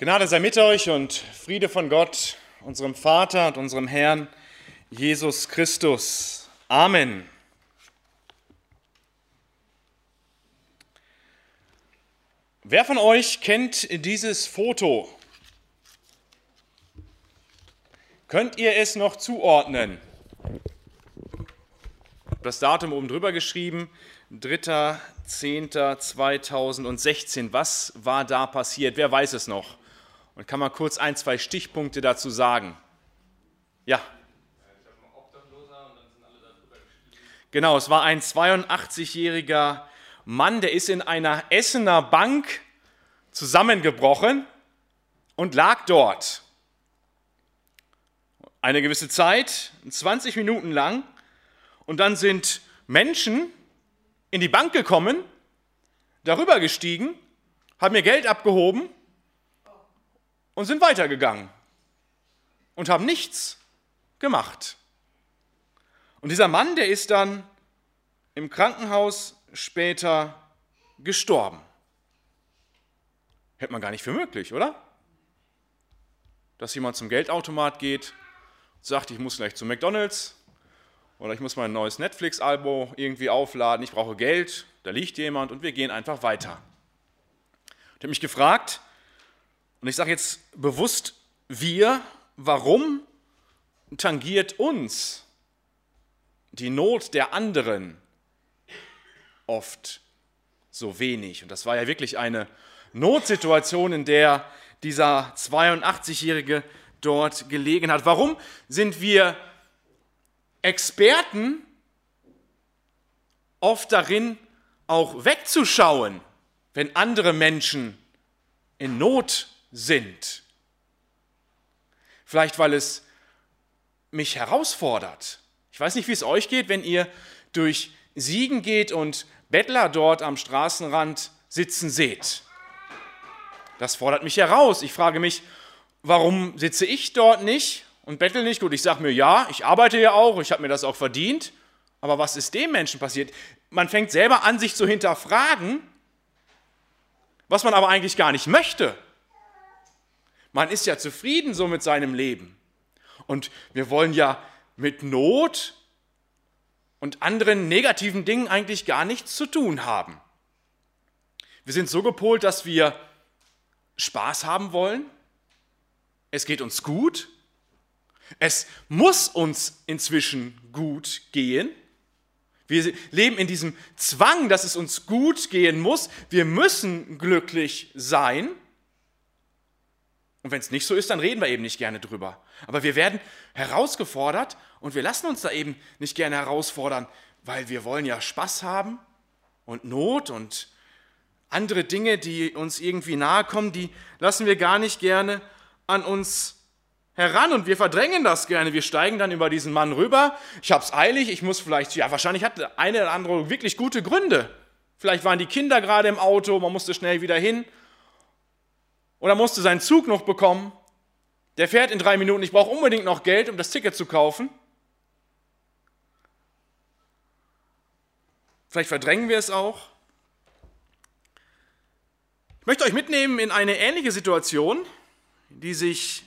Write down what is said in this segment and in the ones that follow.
Gnade sei mit euch und Friede von Gott, unserem Vater und unserem Herrn Jesus Christus. Amen. Wer von euch kennt dieses Foto? Könnt ihr es noch zuordnen? Das Datum oben drüber geschrieben, 3.10.2016. Was war da passiert? Wer weiß es noch? Und kann man kurz ein, zwei Stichpunkte dazu sagen? Ja. Genau, es war ein 82-jähriger Mann, der ist in einer Essener Bank zusammengebrochen und lag dort. Eine gewisse Zeit, 20 Minuten lang, und dann sind Menschen in die Bank gekommen, darüber gestiegen, haben mir Geld abgehoben und sind weitergegangen und haben nichts gemacht. Und dieser Mann, der ist dann im Krankenhaus später gestorben. Hätte man gar nicht für möglich, oder? Dass jemand zum Geldautomat geht, sagt, ich muss gleich zu McDonald's oder ich muss mein neues Netflix-Album irgendwie aufladen, ich brauche Geld, da liegt jemand und wir gehen einfach weiter. Ich habe mich gefragt, und ich sage jetzt bewusst wir, warum tangiert uns die Not der anderen oft so wenig? Und das war ja wirklich eine Notsituation, in der dieser 82-Jährige dort gelegen hat. Warum sind wir Experten oft darin, auch wegzuschauen, wenn andere Menschen in Not sind. Vielleicht, weil es mich herausfordert. Ich weiß nicht, wie es euch geht, wenn ihr durch Siegen geht und Bettler dort am Straßenrand sitzen seht. Das fordert mich heraus. Ich frage mich, warum sitze ich dort nicht und bettel nicht? Gut, ich sage mir, ja, ich arbeite ja auch, ich habe mir das auch verdient. Aber was ist dem Menschen passiert? Man fängt selber an, sich zu hinterfragen, was man aber eigentlich gar nicht möchte. Man ist ja zufrieden so mit seinem Leben. Und wir wollen ja mit Not und anderen negativen Dingen eigentlich gar nichts zu tun haben. Wir sind so gepolt, dass wir Spaß haben wollen. Es geht uns gut. Es muss uns inzwischen gut gehen. Wir leben in diesem Zwang, dass es uns gut gehen muss. Wir müssen glücklich sein. Und wenn es nicht so ist, dann reden wir eben nicht gerne drüber. Aber wir werden herausgefordert und wir lassen uns da eben nicht gerne herausfordern, weil wir wollen ja Spaß haben und Not und andere Dinge, die uns irgendwie nahe kommen, die lassen wir gar nicht gerne an uns heran und wir verdrängen das gerne. Wir steigen dann über diesen Mann rüber. Ich habe es eilig, ich muss vielleicht, ja, wahrscheinlich hat der eine oder andere wirklich gute Gründe. Vielleicht waren die Kinder gerade im Auto, man musste schnell wieder hin oder musste seinen Zug noch bekommen. Der fährt in drei Minuten, ich brauche unbedingt noch Geld, um das Ticket zu kaufen. Vielleicht verdrängen wir es auch. Ich möchte euch mitnehmen in eine ähnliche Situation, die sich,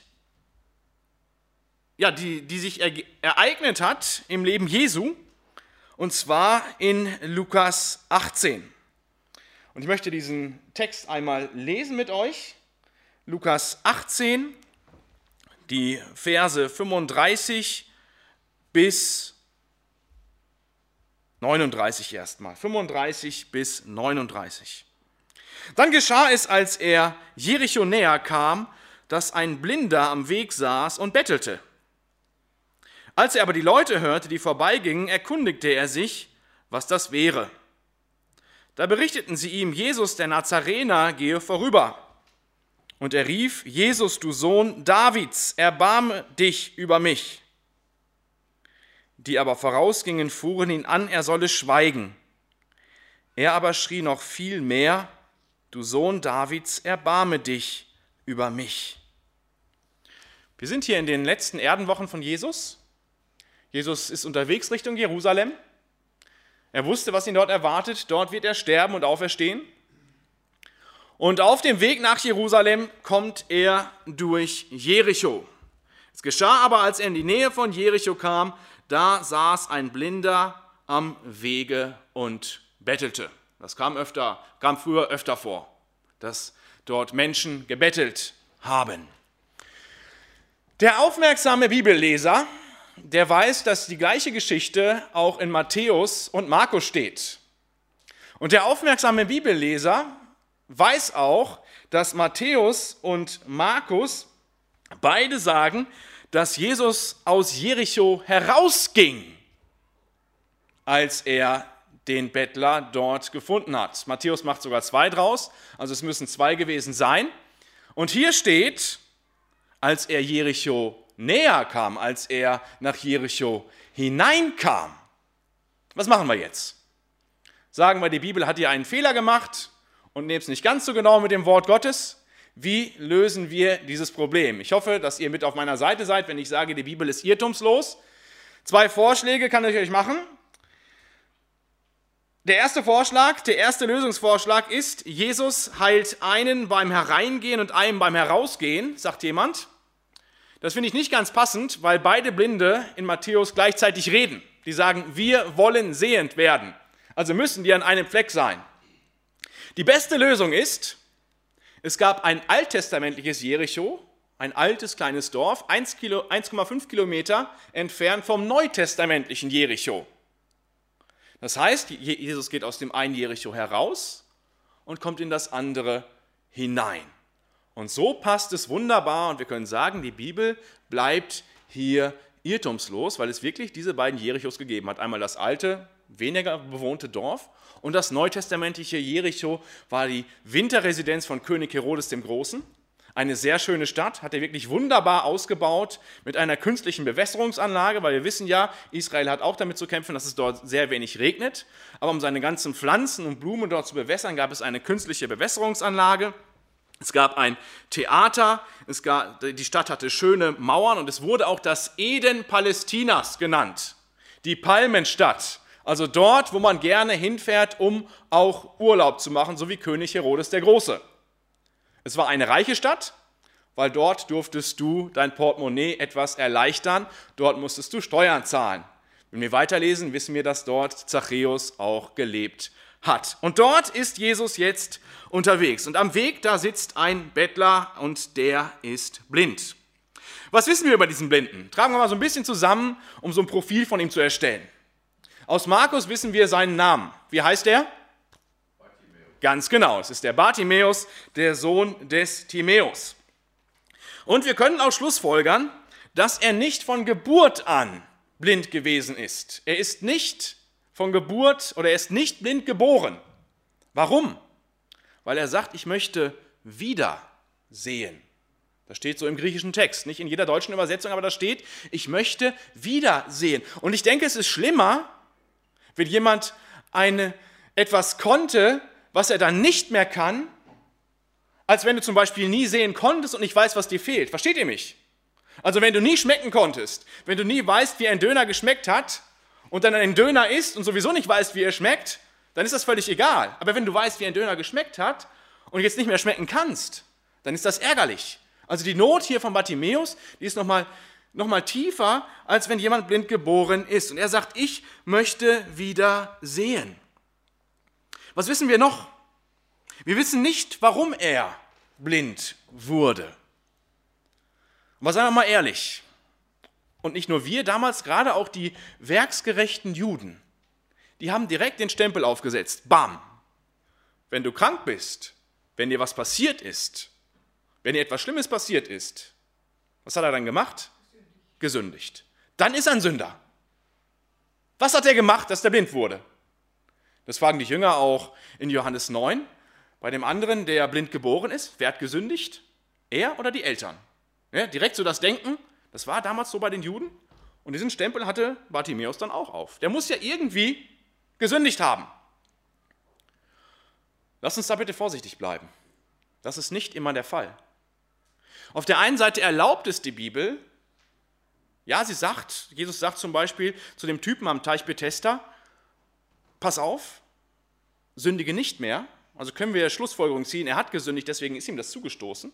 ja, die, die sich ereignet hat im Leben Jesu, und zwar in Lukas 18. Und ich möchte diesen Text einmal lesen mit euch. Lukas 18, die Verse 35 bis 39 erstmal. 35 bis 39. Dann geschah es, als er Jericho näher kam, dass ein Blinder am Weg saß und bettelte. Als er aber die Leute hörte, die vorbeigingen, erkundigte er sich, was das wäre. Da berichteten sie ihm, Jesus der Nazarener gehe vorüber. Und er rief, Jesus, du Sohn Davids, erbarme dich über mich. Die aber vorausgingen, fuhren ihn an, er solle schweigen. Er aber schrie noch viel mehr, du Sohn Davids, erbarme dich über mich. Wir sind hier in den letzten Erdenwochen von Jesus. Jesus ist unterwegs Richtung Jerusalem. Er wusste, was ihn dort erwartet. Dort wird er sterben und auferstehen. Und auf dem Weg nach Jerusalem kommt er durch Jericho. Es geschah aber, als er in die Nähe von Jericho kam, da saß ein Blinder am Wege und bettelte. Das kam öfter, kam früher öfter vor, dass dort Menschen gebettelt haben. Der aufmerksame Bibelleser, der weiß, dass die gleiche Geschichte auch in Matthäus und Markus steht. Und der aufmerksame Bibelleser weiß auch, dass Matthäus und Markus beide sagen, dass Jesus aus Jericho herausging, als er den Bettler dort gefunden hat. Matthäus macht sogar zwei draus, also es müssen zwei gewesen sein. Und hier steht, als er Jericho näher kam, als er nach Jericho hineinkam. Was machen wir jetzt? Sagen wir, die Bibel hat hier einen Fehler gemacht und nehmen es nicht ganz so genau mit dem Wort Gottes. Wie lösen wir dieses Problem? Ich hoffe, dass ihr mit auf meiner Seite seid, wenn ich sage, die Bibel ist irrtumslos. Zwei Vorschläge kann ich euch machen. Der erste Vorschlag, der erste Lösungsvorschlag ist, Jesus heilt einen beim Hereingehen und einen beim Herausgehen, sagt jemand. Das finde ich nicht ganz passend, weil beide Blinde in Matthäus gleichzeitig reden. Die sagen, wir wollen sehend werden. Also müssen die an einem Fleck sein. Die beste Lösung ist, es gab ein alttestamentliches Jericho, ein altes kleines Dorf, 1,5 Kilometer entfernt vom neutestamentlichen Jericho. Das heißt, Jesus geht aus dem einen Jericho heraus und kommt in das andere hinein. Und so passt es wunderbar und wir können sagen, die Bibel bleibt hier irrtumslos, weil es wirklich diese beiden Jerichos gegeben hat. Einmal das alte, weniger bewohnte Dorf und das neutestamentliche Jericho war die Winterresidenz von König Herodes dem Großen. Eine sehr schöne Stadt, hat er wirklich wunderbar ausgebaut mit einer künstlichen Bewässerungsanlage, weil wir wissen ja, Israel hat auch damit zu kämpfen, dass es dort sehr wenig regnet. Aber um seine ganzen Pflanzen und Blumen dort zu bewässern, gab es eine künstliche Bewässerungsanlage. Es gab ein Theater, es gab, die Stadt hatte schöne Mauern und es wurde auch das Eden Palästinas genannt, die Palmenstadt. Also dort, wo man gerne hinfährt, um auch Urlaub zu machen, so wie König Herodes der Große. Es war eine reiche Stadt, weil dort durftest du dein Portemonnaie etwas erleichtern, dort musstest du Steuern zahlen. Wenn wir weiterlesen, wissen wir, dass dort Zachäus auch gelebt hat. Und dort ist Jesus jetzt unterwegs. Und am Weg, da sitzt ein Bettler und der ist blind. Was wissen wir über diesen Blinden? Tragen wir mal so ein bisschen zusammen, um so ein Profil von ihm zu erstellen. Aus Markus wissen wir seinen Namen. Wie heißt er? Ganz genau, es ist der Bartimäus, der Sohn des Timäus. Und wir können auch schlussfolgern, dass er nicht von Geburt an blind gewesen ist. Er ist nicht von Geburt oder er ist nicht blind geboren. Warum? Weil er sagt, ich möchte wieder sehen. Das steht so im griechischen Text, nicht in jeder deutschen Übersetzung, aber da steht, ich möchte wieder sehen. Und ich denke, es ist schlimmer, wenn jemand eine, etwas konnte, was er dann nicht mehr kann, als wenn du zum Beispiel nie sehen konntest und nicht weißt, was dir fehlt. Versteht ihr mich? Also wenn du nie schmecken konntest, wenn du nie weißt, wie ein Döner geschmeckt hat und dann einen Döner isst und sowieso nicht weißt, wie er schmeckt, dann ist das völlig egal. Aber wenn du weißt, wie ein Döner geschmeckt hat und jetzt nicht mehr schmecken kannst, dann ist das ärgerlich. Also die Not hier von Bartimäus, die ist nochmal noch mal tiefer, als wenn jemand blind geboren ist. Und er sagt, ich möchte wieder sehen. Was wissen wir noch? Wir wissen nicht, warum er blind wurde. Aber seien wir mal ehrlich, und nicht nur wir, damals gerade auch die werksgerechten Juden, die haben direkt den Stempel aufgesetzt. Bam! Wenn du krank bist, wenn dir was passiert ist, wenn dir etwas Schlimmes passiert ist, was hat er dann gemacht? Gesündigt. Dann ist er ein Sünder. Was hat er gemacht, dass der blind wurde? Das fragen die Jünger auch in Johannes 9. Bei dem anderen, der blind geboren ist, wer hat gesündigt? Er oder die Eltern? Ja, direkt so das Denken, das war damals so bei den Juden. Und diesen Stempel hatte Bartimäus dann auch auf. Der muss ja irgendwie gesündigt haben. Lass uns da bitte vorsichtig bleiben. Das ist nicht immer der Fall. Auf der einen Seite erlaubt es die Bibel, ja, sie sagt, Jesus sagt zum Beispiel zu dem Typen am Teich Bethesda, pass auf, sündige nicht mehr, Also können wir Schlussfolgerung ziehen, er hat gesündigt, deswegen ist ihm das zugestoßen.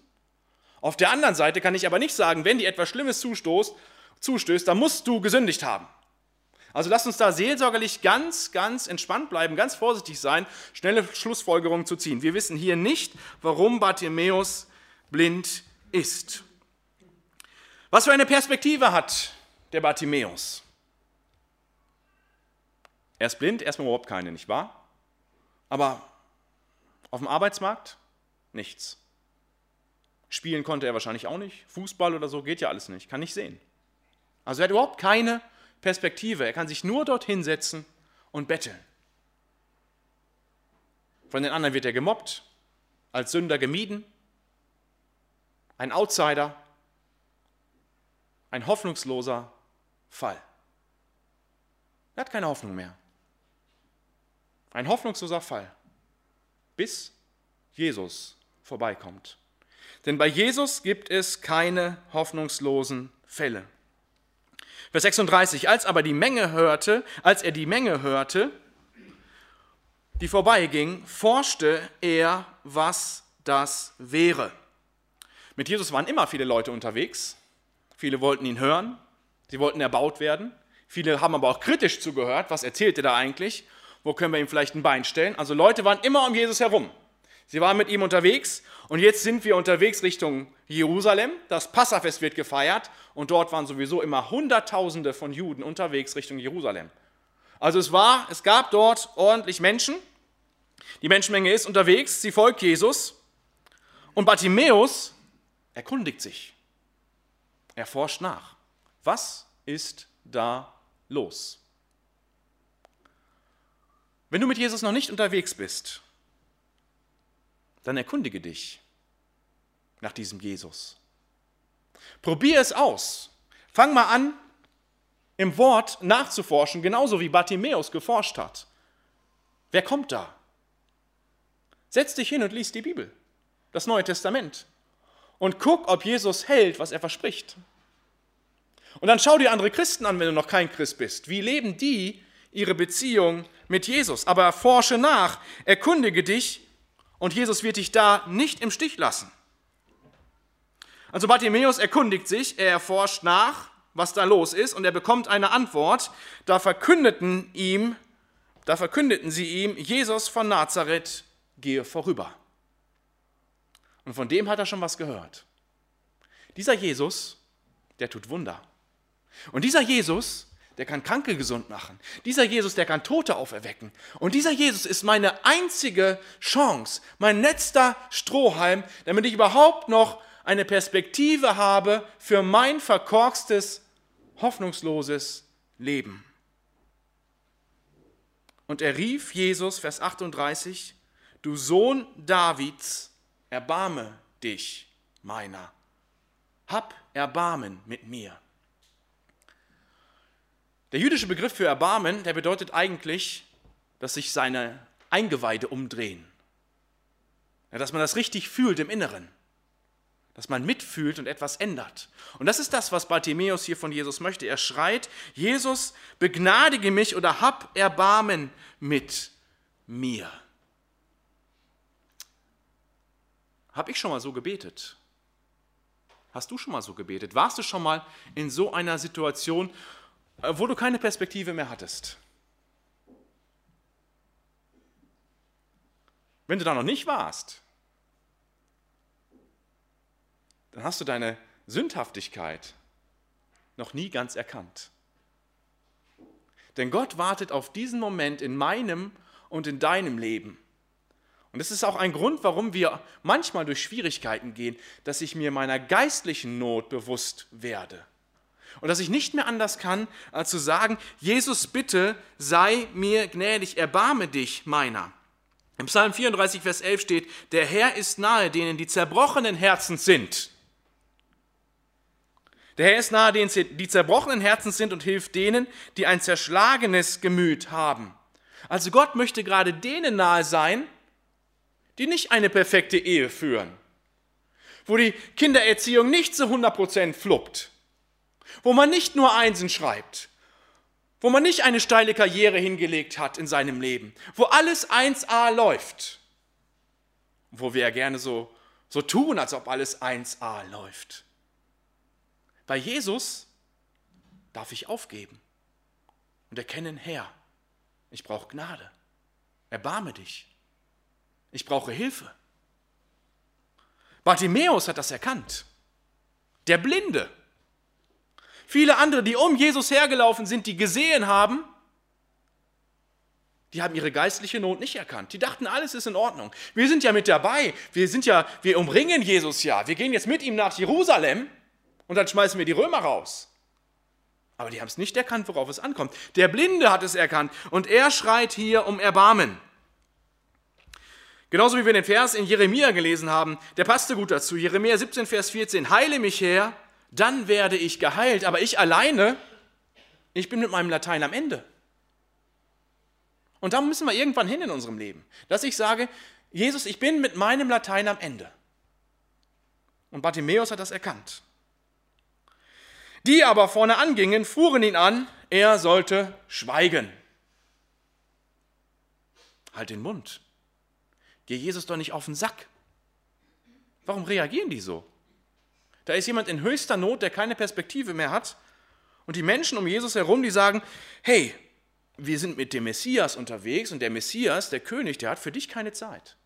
Auf der anderen Seite kann ich aber nicht sagen, wenn dir etwas Schlimmes zustoßt, zustößt, dann musst du gesündigt haben. Also lasst uns da seelsorgerlich ganz, ganz entspannt bleiben, ganz vorsichtig sein, schnelle Schlussfolgerungen zu ziehen. Wir wissen hier nicht, warum Bartimäus blind ist. Was für eine Perspektive hat der Bartimäus? Er ist blind, erstmal überhaupt keine, nicht wahr? Aber auf dem Arbeitsmarkt nichts. Spielen konnte er wahrscheinlich auch nicht. Fußball oder so geht ja alles nicht, kann nicht sehen. Also er hat überhaupt keine Perspektive. Er kann sich nur dorthin setzen und betteln. Von den anderen wird er gemobbt, als Sünder gemieden, ein Outsider, ein hoffnungsloser Fall. Er hat keine Hoffnung mehr. Ein hoffnungsloser Fall, bis Jesus vorbeikommt. Denn bei Jesus gibt es keine hoffnungslosen Fälle. Vers 36, als aber die Menge hörte, als er die Menge hörte, die vorbeiging, forschte er, was das wäre. Mit Jesus waren immer viele Leute unterwegs. Viele wollten ihn hören, sie wollten erbaut werden. Viele haben aber auch kritisch zugehört, was erzählt er da eigentlich? Wo können wir ihm vielleicht ein Bein stellen? Also Leute waren immer um Jesus herum. Sie waren mit ihm unterwegs und jetzt sind wir unterwegs Richtung Jerusalem. Das Passafest wird gefeiert und dort waren sowieso immer Hunderttausende von Juden unterwegs Richtung Jerusalem. Also es war, es gab dort ordentlich Menschen. Die Menschenmenge ist unterwegs, sie folgt Jesus und Bartimäus erkundigt sich. Er forscht nach. Was ist da los? Wenn du mit Jesus noch nicht unterwegs bist, dann erkundige dich nach diesem Jesus. Probier es aus. Fang mal an, im Wort nachzuforschen, genauso wie Bartimäus geforscht hat. Wer kommt da? Setz dich hin und lies die Bibel, das Neue Testament, und guck, ob Jesus hält, was er verspricht. Und dann schau dir andere Christen an, wenn du noch kein Christ bist. Wie leben die ihre Beziehung mit Jesus? Aber forsche nach, erkundige dich, und Jesus wird dich da nicht im Stich lassen. Also Bartimäus erkundigt sich, er erforscht nach, was da los ist, und er bekommt eine Antwort. Da verkündeten ihm, da verkündeten sie ihm, Jesus von Nazareth gehe vorüber. Und von dem hat er schon was gehört. Dieser Jesus, der tut Wunder. Und dieser Jesus, der kann Kranke gesund machen. Dieser Jesus, der kann Tote auferwecken. Und dieser Jesus ist meine einzige Chance, mein letzter Strohhalm, damit ich überhaupt noch eine Perspektive habe für mein verkorkstes, hoffnungsloses Leben. Und er rief Jesus, Vers 38, du Sohn Davids, erbarme dich meiner. Hab Erbarmen mit mir. Der jüdische Begriff für Erbarmen, der bedeutet eigentlich, dass sich seine Eingeweide umdrehen. Ja, dass man das richtig fühlt im Inneren. Dass man mitfühlt und etwas ändert. Und das ist das, was Bartimäus hier von Jesus möchte. Er schreit, Jesus, begnadige mich oder hab Erbarmen mit mir. Habe ich schon mal so gebetet? Hast du schon mal so gebetet? Warst du schon mal in so einer Situation, äh, wo du keine Perspektive mehr hattest. Wenn du da noch nicht warst, dann hast du deine Sündhaftigkeit noch nie ganz erkannt. Denn Gott wartet auf diesen Moment in meinem und in deinem Leben. Und das ist auch ein Grund, warum wir manchmal durch Schwierigkeiten gehen, dass ich mir meiner geistlichen Not bewusst werde. Und dass ich nicht mehr anders kann, als zu sagen, Jesus, bitte sei mir gnädig, erbarme dich meiner. Im Psalm 34, Vers 11 steht, der Herr ist nahe denen, die zerbrochenen Herzens sind. Der Herr ist nahe denen, die zerbrochenen Herzens sind und hilft denen, die ein zerschlagenes Gemüt haben. Also Gott möchte gerade denen nahe sein, die nicht eine perfekte Ehe führen, wo die Kindererziehung nicht zu 100% fluppt, wo man nicht nur Einsen schreibt, wo man nicht eine steile Karriere hingelegt hat in seinem Leben, wo alles 1a läuft. wo wir ja gerne so, so tun, als ob alles 1a läuft. Bei Jesus darf ich aufgeben und erkennen, Herr, ich brauche Gnade. Erbarme dich. Ich brauche Hilfe. Bartimäus hat das erkannt. Der Blinde. Viele andere, die um Jesus hergelaufen sind, die gesehen haben, die haben ihre geistliche Not nicht erkannt. Die dachten, alles ist in Ordnung. Wir sind ja mit dabei. Wir sind ja, wir umringen Jesus ja. Wir gehen jetzt mit ihm nach Jerusalem und dann schmeißen wir die Römer raus. Aber die haben es nicht erkannt, worauf es ankommt. Der Blinde hat es erkannt und er schreit hier um Erbarmen. Genauso wie wir den Vers in Jeremia gelesen haben, der passte gut dazu. Jeremia 17, Vers 14. Heile mich her, dann werde ich geheilt. Aber ich alleine, ich bin mit meinem Latein am Ende. Und da müssen wir irgendwann hin in unserem Leben, dass ich sage, Jesus, ich bin mit meinem Latein am Ende. Und Bartimäus hat das erkannt. Die aber vorne angingen, fuhren ihn an, er sollte schweigen. Halt den Mund. Geh Jesus doch nicht auf den Sack. Warum reagieren die so? Da ist jemand in höchster Not, der keine Perspektive mehr hat. Und die Menschen um Jesus herum, die sagen, hey, wir sind mit dem Messias unterwegs und der Messias, der König, der hat für dich keine Zeit.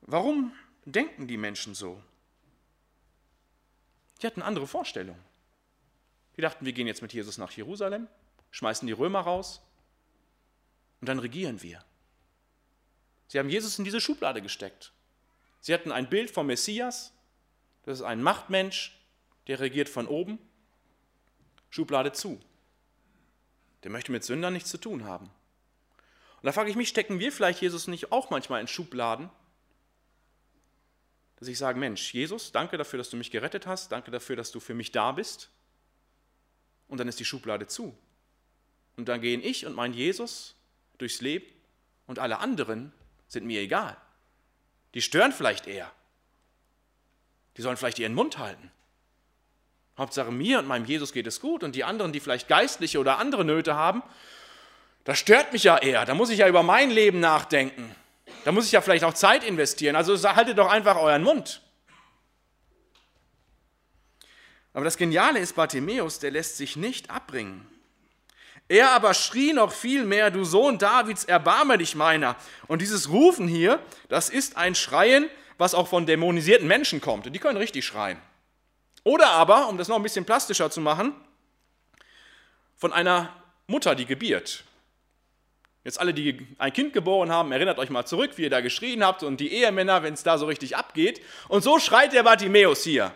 Warum denken die Menschen so? Die hatten andere Vorstellungen. Die dachten, wir gehen jetzt mit Jesus nach Jerusalem, schmeißen die Römer raus und dann regieren wir. Sie haben Jesus in diese Schublade gesteckt. Sie hatten ein Bild vom Messias, das ist ein Machtmensch, der regiert von oben Schublade zu. Der möchte mit Sündern nichts zu tun haben. Und da frage ich mich, stecken wir vielleicht Jesus nicht auch manchmal in Schubladen? Dass ich sage, Mensch, Jesus, danke dafür, dass du mich gerettet hast, danke dafür, dass du für mich da bist. Und dann ist die Schublade zu. Und dann gehen ich und mein Jesus durchs Leben und alle anderen sind mir egal. Die stören vielleicht eher. Die sollen vielleicht ihren Mund halten. Hauptsache mir und meinem Jesus geht es gut und die anderen, die vielleicht geistliche oder andere Nöte haben, das stört mich ja eher. Da muss ich ja über mein Leben nachdenken. Da muss ich ja vielleicht auch Zeit investieren. Also haltet doch einfach euren Mund. Aber das Geniale ist, Bartimäus, der lässt sich nicht abbringen. Er aber schrie noch viel mehr, du Sohn Davids, erbarme dich meiner. Und dieses Rufen hier, das ist ein Schreien, was auch von dämonisierten Menschen kommt. Und die können richtig schreien. Oder aber, um das noch ein bisschen plastischer zu machen, von einer Mutter, die gebiert. Jetzt alle, die ein Kind geboren haben, erinnert euch mal zurück, wie ihr da geschrien habt und die Ehemänner, wenn es da so richtig abgeht. Und so schreit der Bartimäus hier.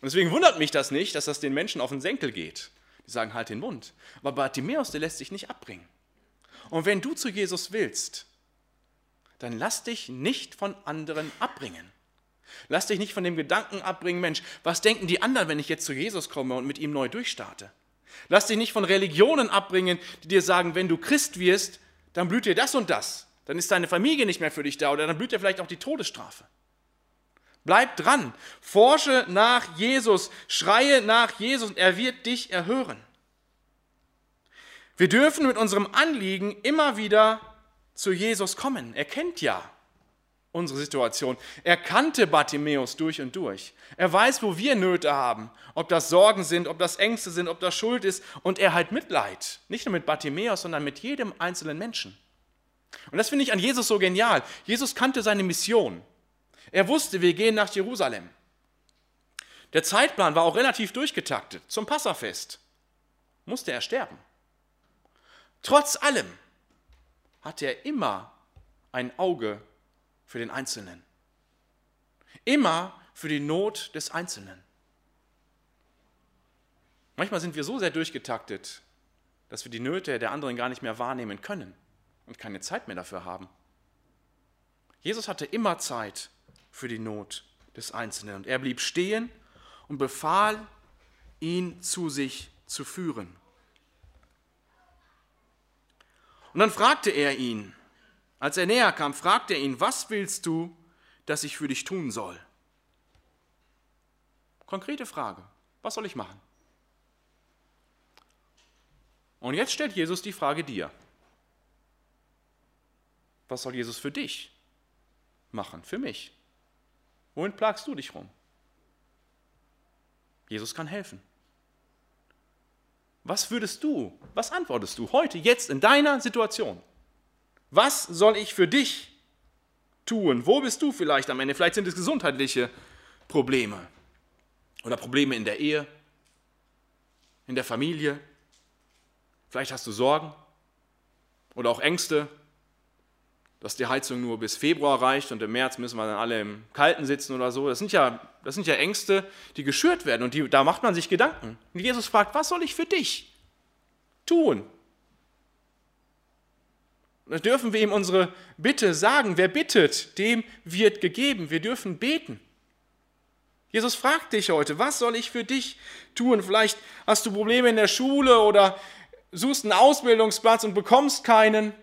Und deswegen wundert mich das nicht, dass das den Menschen auf den Senkel geht. Die sagen, halt den Mund. Aber Bartimäus, der lässt sich nicht abbringen. Und wenn du zu Jesus willst, dann lass dich nicht von anderen abbringen. Lass dich nicht von dem Gedanken abbringen, Mensch, was denken die anderen, wenn ich jetzt zu Jesus komme und mit ihm neu durchstarte? Lass dich nicht von Religionen abbringen, die dir sagen, wenn du Christ wirst, dann blüht dir das und das. Dann ist deine Familie nicht mehr für dich da oder dann blüht dir vielleicht auch die Todesstrafe. Bleib dran, forsche nach Jesus, schreie nach Jesus und er wird dich erhören. Wir dürfen mit unserem Anliegen immer wieder zu Jesus kommen. Er kennt ja, unsere Situation. Er kannte Bartimäus durch und durch. Er weiß, wo wir Nöte haben, ob das Sorgen sind, ob das Ängste sind, ob das Schuld ist. Und er hat Mitleid, nicht nur mit Bartimäus, sondern mit jedem einzelnen Menschen. Und das finde ich an Jesus so genial. Jesus kannte seine Mission. Er wusste, wir gehen nach Jerusalem. Der Zeitplan war auch relativ durchgetaktet. Zum Passafest musste er sterben. Trotz allem hatte er immer ein Auge für den Einzelnen. Immer für die Not des Einzelnen. Manchmal sind wir so sehr durchgetaktet, dass wir die Nöte der anderen gar nicht mehr wahrnehmen können und keine Zeit mehr dafür haben. Jesus hatte immer Zeit für die Not des Einzelnen und er blieb stehen und befahl, ihn zu sich zu führen. Und dann fragte er ihn, als er näher kam, fragte er ihn, was willst du, dass ich für dich tun soll? Konkrete Frage, was soll ich machen? Und jetzt stellt Jesus die Frage dir. Was soll Jesus für dich machen? Für mich? Wohin plagst du dich rum? Jesus kann helfen. Was würdest du, was antwortest du heute, jetzt in deiner Situation? Was soll ich für dich tun? Wo bist du vielleicht am Ende? Vielleicht sind es gesundheitliche Probleme oder Probleme in der Ehe, in der Familie. Vielleicht hast du Sorgen oder auch Ängste, dass die Heizung nur bis Februar reicht und im März müssen wir dann alle im Kalten sitzen oder so. Das sind ja, das sind ja Ängste, die geschürt werden und die, da macht man sich Gedanken. Und Jesus fragt, was soll ich für dich tun? Da dürfen wir ihm unsere Bitte sagen. Wer bittet, dem wird gegeben. Wir dürfen beten. Jesus fragt dich heute, was soll ich für dich tun? Vielleicht hast du Probleme in der Schule oder suchst einen Ausbildungsplatz und bekommst keinen.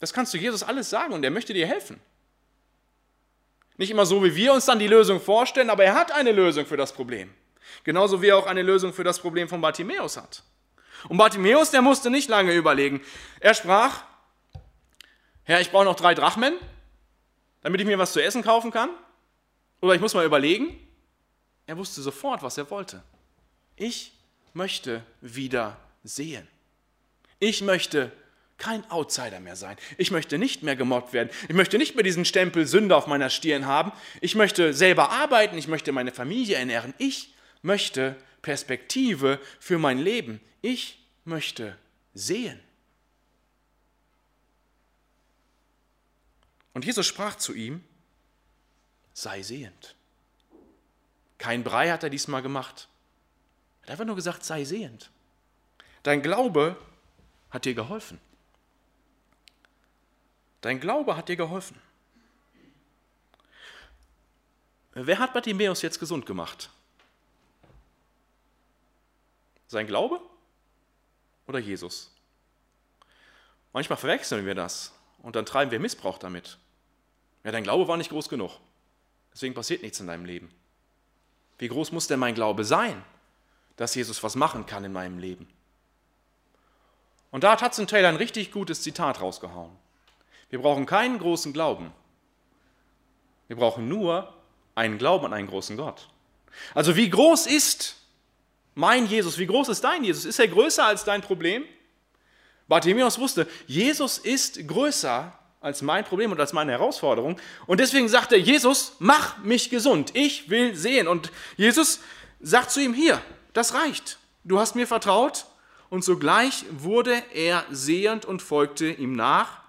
Das kannst du Jesus alles sagen und er möchte dir helfen. Nicht immer so, wie wir uns dann die Lösung vorstellen, aber er hat eine Lösung für das Problem. Genauso wie er auch eine Lösung für das Problem von Bartimäus hat. Und Bartimäus, der musste nicht lange überlegen. Er sprach, Herr, ich brauche noch drei Drachmen, damit ich mir was zu essen kaufen kann. Oder ich muss mal überlegen. Er wusste sofort, was er wollte. Ich möchte wieder sehen. Ich möchte kein Outsider mehr sein. Ich möchte nicht mehr gemobbt werden. Ich möchte nicht mehr diesen Stempel Sünder auf meiner Stirn haben. Ich möchte selber arbeiten. Ich möchte meine Familie ernähren. Ich möchte Perspektive für mein Leben. Ich möchte sehen. Und Jesus sprach zu ihm, sei sehend. Kein Brei hat er diesmal gemacht. Er hat einfach nur gesagt, sei sehend. Dein Glaube hat dir geholfen. Dein Glaube hat dir geholfen. Wer hat Bartimäus jetzt gesund gemacht? Sein Glaube oder Jesus? Manchmal verwechseln wir das und dann treiben wir Missbrauch damit. Ja, dein Glaube war nicht groß genug. Deswegen passiert nichts in deinem Leben. Wie groß muss denn mein Glaube sein, dass Jesus was machen kann in meinem Leben? Und da hat Hudson Taylor ein richtig gutes Zitat rausgehauen. Wir brauchen keinen großen Glauben. Wir brauchen nur einen Glauben an einen großen Gott. Also wie groß ist mein Jesus? Wie groß ist dein Jesus? Ist er größer als dein Problem? Bartimäus wusste, Jesus ist größer als mein Problem und als meine Herausforderung. Und deswegen sagt er, Jesus, mach mich gesund. Ich will sehen. Und Jesus sagt zu ihm, hier, das reicht. Du hast mir vertraut. Und sogleich wurde er sehend und folgte ihm nach.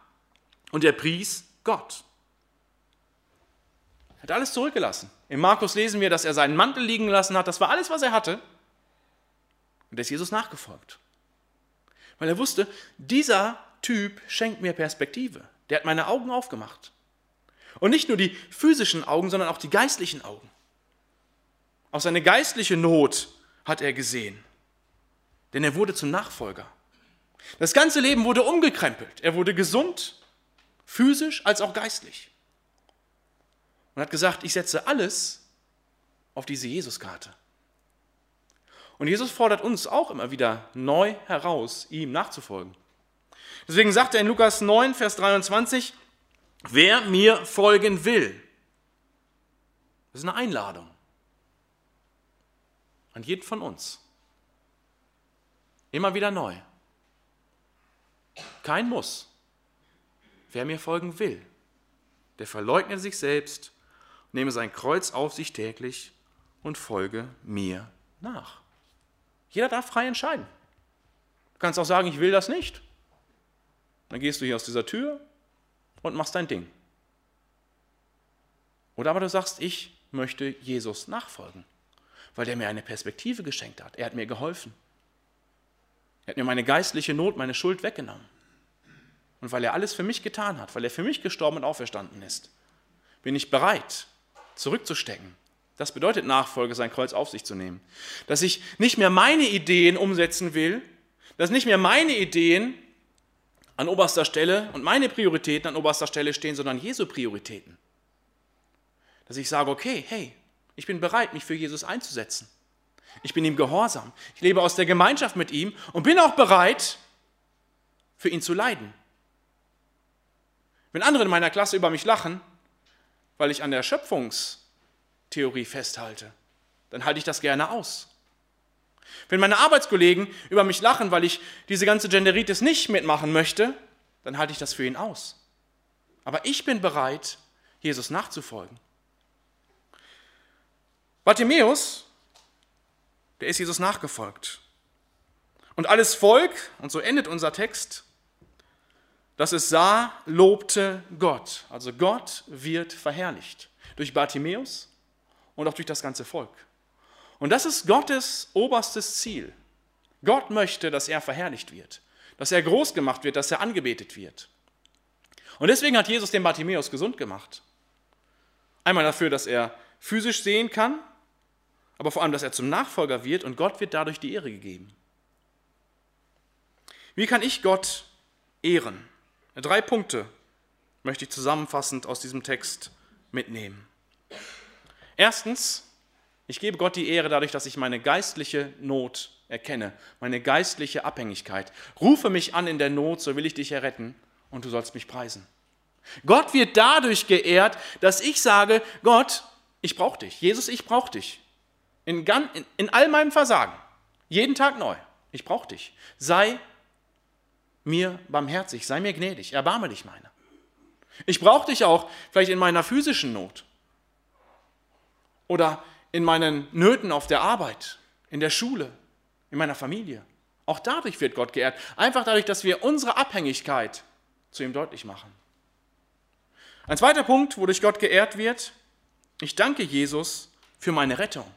Und er pries Gott. Er hat alles zurückgelassen. Im Markus lesen wir, dass er seinen Mantel liegen lassen hat. Das war alles, was er hatte. Und er ist Jesus nachgefolgt. Weil er wusste, dieser Typ schenkt mir Perspektive. Der hat meine Augen aufgemacht. Und nicht nur die physischen Augen, sondern auch die geistlichen Augen. Auch seine geistliche Not hat er gesehen. Denn er wurde zum Nachfolger. Das ganze Leben wurde umgekrempelt. Er wurde gesund, physisch als auch geistlich. Und hat gesagt, ich setze alles auf diese Jesuskarte. Und Jesus fordert uns auch immer wieder neu heraus, ihm nachzufolgen. Deswegen sagt er in Lukas 9, Vers 23, wer mir folgen will, das ist eine Einladung an jeden von uns. Immer wieder neu. Kein Muss. Wer mir folgen will, der verleugne sich selbst, nehme sein Kreuz auf sich täglich und folge mir nach. Jeder darf frei entscheiden. Du kannst auch sagen, ich will das nicht. Dann gehst du hier aus dieser Tür und machst dein Ding. Oder aber du sagst, ich möchte Jesus nachfolgen, weil der mir eine Perspektive geschenkt hat. Er hat mir geholfen. Er hat mir meine geistliche Not, meine Schuld weggenommen. Und weil er alles für mich getan hat, weil er für mich gestorben und auferstanden ist, bin ich bereit, zurückzustecken. Das bedeutet Nachfolge, sein Kreuz auf sich zu nehmen. Dass ich nicht mehr meine Ideen umsetzen will, dass nicht mehr meine Ideen an oberster Stelle und meine Prioritäten an oberster Stelle stehen, sondern Jesu Prioritäten. Dass ich sage, okay, hey, ich bin bereit, mich für Jesus einzusetzen. Ich bin ihm gehorsam. Ich lebe aus der Gemeinschaft mit ihm und bin auch bereit, für ihn zu leiden. Wenn andere in meiner Klasse über mich lachen, weil ich an der Schöpfungstheorie festhalte, dann halte ich das gerne aus. Wenn meine Arbeitskollegen über mich lachen, weil ich diese ganze Genderitis nicht mitmachen möchte, dann halte ich das für ihn aus. Aber ich bin bereit, Jesus nachzufolgen. Bartimäus, der ist Jesus nachgefolgt. Und alles Volk, und so endet unser Text, das es sah, lobte Gott. Also Gott wird verherrlicht durch Bartimäus und auch durch das ganze Volk. Und das ist Gottes oberstes Ziel. Gott möchte, dass er verherrlicht wird, dass er groß gemacht wird, dass er angebetet wird. Und deswegen hat Jesus den Bartimäus gesund gemacht. Einmal dafür, dass er physisch sehen kann, aber vor allem, dass er zum Nachfolger wird und Gott wird dadurch die Ehre gegeben. Wie kann ich Gott ehren? Drei Punkte möchte ich zusammenfassend aus diesem Text mitnehmen. Erstens, ich gebe Gott die Ehre dadurch, dass ich meine geistliche Not erkenne, meine geistliche Abhängigkeit. Rufe mich an in der Not, so will ich dich erretten und du sollst mich preisen. Gott wird dadurch geehrt, dass ich sage, Gott, ich brauche dich. Jesus, ich brauche dich. In, in, in all meinem Versagen. Jeden Tag neu. Ich brauche dich. Sei mir barmherzig, sei mir gnädig, erbarme dich meiner. Ich brauche dich auch vielleicht in meiner physischen Not oder in meinen Nöten auf der Arbeit, in der Schule, in meiner Familie. Auch dadurch wird Gott geehrt. Einfach dadurch, dass wir unsere Abhängigkeit zu ihm deutlich machen. Ein zweiter Punkt, wodurch Gott geehrt wird, ich danke Jesus für meine Rettung.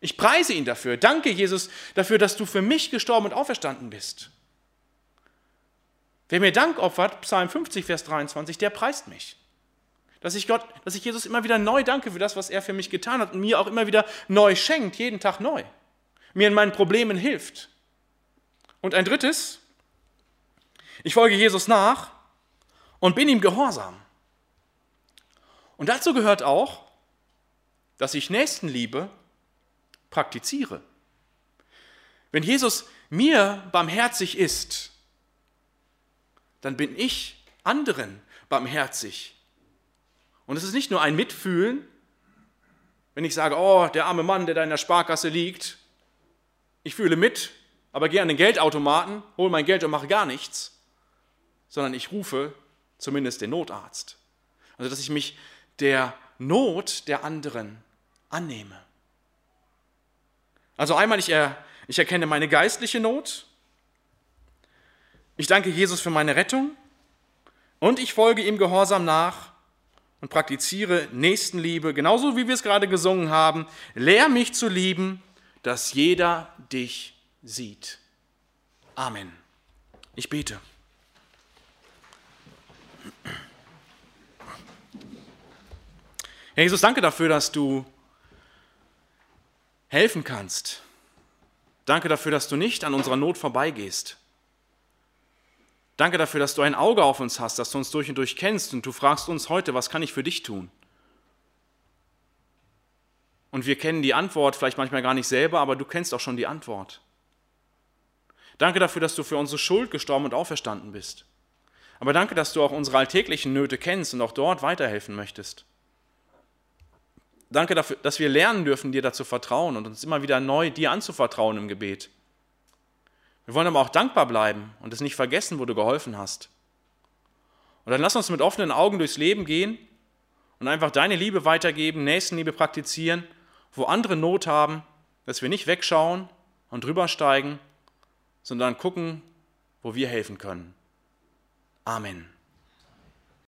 Ich preise ihn dafür. Danke, Jesus, dafür, dass du für mich gestorben und auferstanden bist. Wer mir Dank opfert, Psalm 50, Vers 23, der preist mich. Dass ich Gott, dass ich Jesus immer wieder neu danke für das, was er für mich getan hat und mir auch immer wieder neu schenkt, jeden Tag neu. Mir in meinen Problemen hilft. Und ein drittes, ich folge Jesus nach und bin ihm gehorsam. Und dazu gehört auch, dass ich Nächstenliebe praktiziere. Wenn Jesus mir barmherzig ist, dann bin ich anderen barmherzig. Und es ist nicht nur ein Mitfühlen, wenn ich sage, oh, der arme Mann, der da in der Sparkasse liegt, ich fühle mit, aber gehe an den Geldautomaten, hole mein Geld und mache gar nichts, sondern ich rufe zumindest den Notarzt. Also, dass ich mich der Not der anderen annehme. Also einmal, ich, er, ich erkenne meine geistliche Not, ich danke Jesus für meine Rettung und ich folge ihm gehorsam nach und praktiziere Nächstenliebe, genauso wie wir es gerade gesungen haben. Lehr mich zu lieben, dass jeder dich sieht. Amen. Ich bete. Herr Jesus, danke dafür, dass du helfen kannst. Danke dafür, dass du nicht an unserer Not vorbeigehst. Danke dafür, dass du ein Auge auf uns hast, dass du uns durch und durch kennst und du fragst uns heute, was kann ich für dich tun? Und wir kennen die Antwort vielleicht manchmal gar nicht selber, aber du kennst auch schon die Antwort. Danke dafür, dass du für unsere Schuld gestorben und auferstanden bist. Aber danke, dass du auch unsere alltäglichen Nöte kennst und auch dort weiterhelfen möchtest. Danke dafür, dass wir lernen dürfen, dir dazu vertrauen und uns immer wieder neu dir anzuvertrauen im Gebet. Wir wollen aber auch dankbar bleiben und es nicht vergessen, wo du geholfen hast. Und dann lass uns mit offenen Augen durchs Leben gehen und einfach deine Liebe weitergeben, Nächstenliebe praktizieren, wo andere Not haben, dass wir nicht wegschauen und drübersteigen, sondern gucken, wo wir helfen können. Amen.